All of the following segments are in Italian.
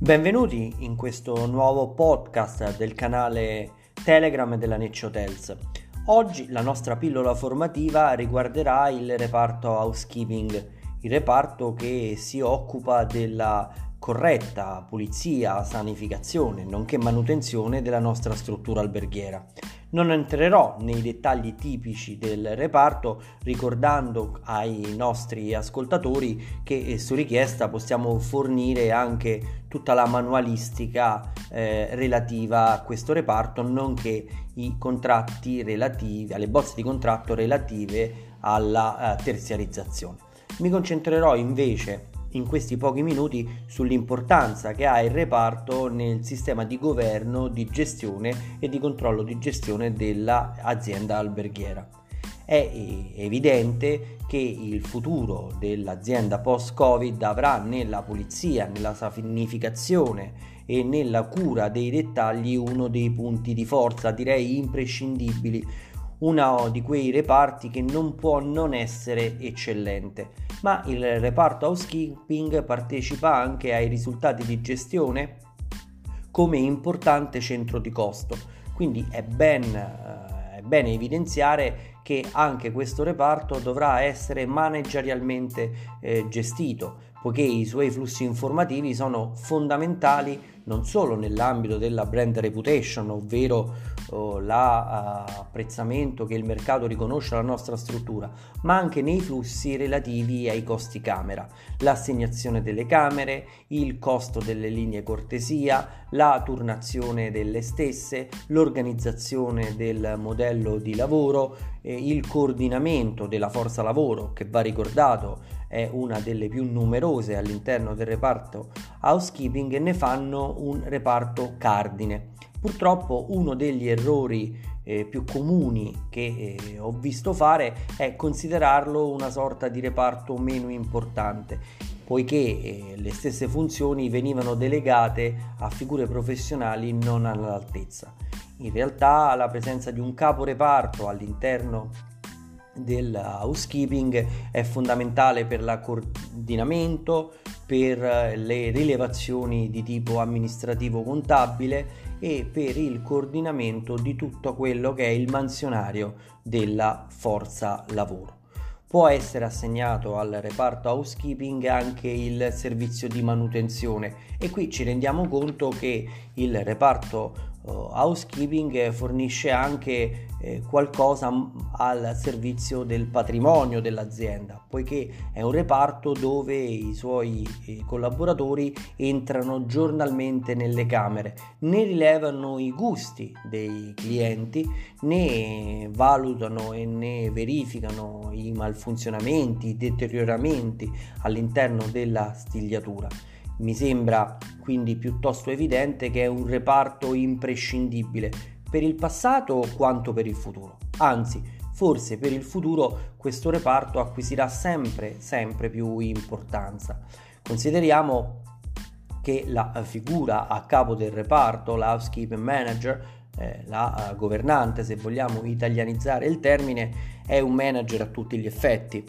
Benvenuti in questo nuovo podcast del canale Telegram della Necci Hotels. Oggi la nostra pillola formativa riguarderà il reparto housekeeping, il reparto che si occupa della corretta pulizia, sanificazione, nonché manutenzione della nostra struttura alberghiera. Non entrerò nei dettagli tipici del reparto ricordando ai nostri ascoltatori che eh, su richiesta possiamo fornire anche tutta la manualistica eh, relativa a questo reparto nonché i contratti relativi alle bozze di contratto relative alla eh, terziarizzazione. Mi concentrerò invece in questi pochi minuti sull'importanza che ha il reparto nel sistema di governo, di gestione e di controllo di gestione dell'azienda alberghiera. È evidente che il futuro dell'azienda post-Covid avrà nella pulizia, nella sanificazione e nella cura dei dettagli uno dei punti di forza, direi imprescindibili, uno di quei reparti che non può non essere eccellente, ma il reparto housekeeping partecipa anche ai risultati di gestione come importante centro di costo, quindi è ben, eh, è bene evidenziare che anche questo reparto dovrà essere managerialmente eh, gestito, poiché i suoi flussi informativi sono fondamentali non solo nell'ambito della brand reputation, ovvero oh, l'apprezzamento che il mercato riconosce alla nostra struttura, ma anche nei flussi relativi ai costi camera, l'assegnazione delle camere, il costo delle linee cortesia, la turnazione delle stesse, l'organizzazione del modello di lavoro, eh, il coordinamento della forza lavoro che va ricordato è una delle più numerose all'interno del reparto housekeeping e ne fanno un reparto cardine. Purtroppo uno degli errori eh, più comuni che eh, ho visto fare è considerarlo una sorta di reparto meno importante, poiché eh, le stesse funzioni venivano delegate a figure professionali non all'altezza. In realtà la presenza di un capo reparto all'interno del housekeeping è fondamentale per il coordinamento, per eh, le rilevazioni di tipo amministrativo contabile e per il coordinamento di tutto quello che è il mansionario della forza lavoro. Può essere assegnato al reparto housekeeping anche il servizio di manutenzione e qui ci rendiamo conto che il reparto housekeeping fornisce anche eh, qualcosa al servizio del patrimonio dell'azienda, poiché è un reparto dove i suoi eh, collaboratori entrano giornalmente nelle camere, ne rilevano i gusti dei clienti, ne valutano e ne verificano i malfunzionamenti, i deterioramenti all'interno della stigliatura. Mi sembra quindi piuttosto evidente che è un reparto imprescindibile per il passato quanto per il futuro. Anzi, forse per il futuro questo reparto acquisirà sempre, sempre più importanza. Consideriamo che la figura a capo del reparto, la housekeeping manager, eh, la uh, governante, se vogliamo italianizzare il termine, è un manager a tutti gli effetti,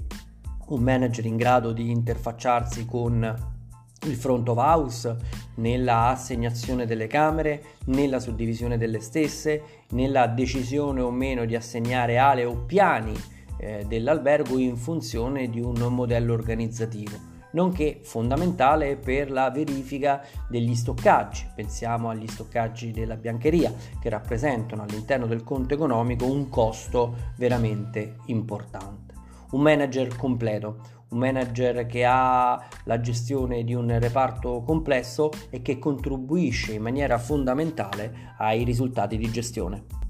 un manager in grado di interfacciarsi con il front of house nella assegnazione delle camere, nella suddivisione delle stesse, nella decisione o meno di assegnare ale o piani eh, dell'albergo in funzione di un modello organizzativo nonché fondamentale per la verifica degli stoccaggi. Pensiamo agli stoccaggi della biancheria che rappresentano all'interno del conto economico un costo veramente importante. Un manager completo, un manager che ha la gestione di un reparto complesso e che contribuisce in maniera fondamentale ai risultati di gestione.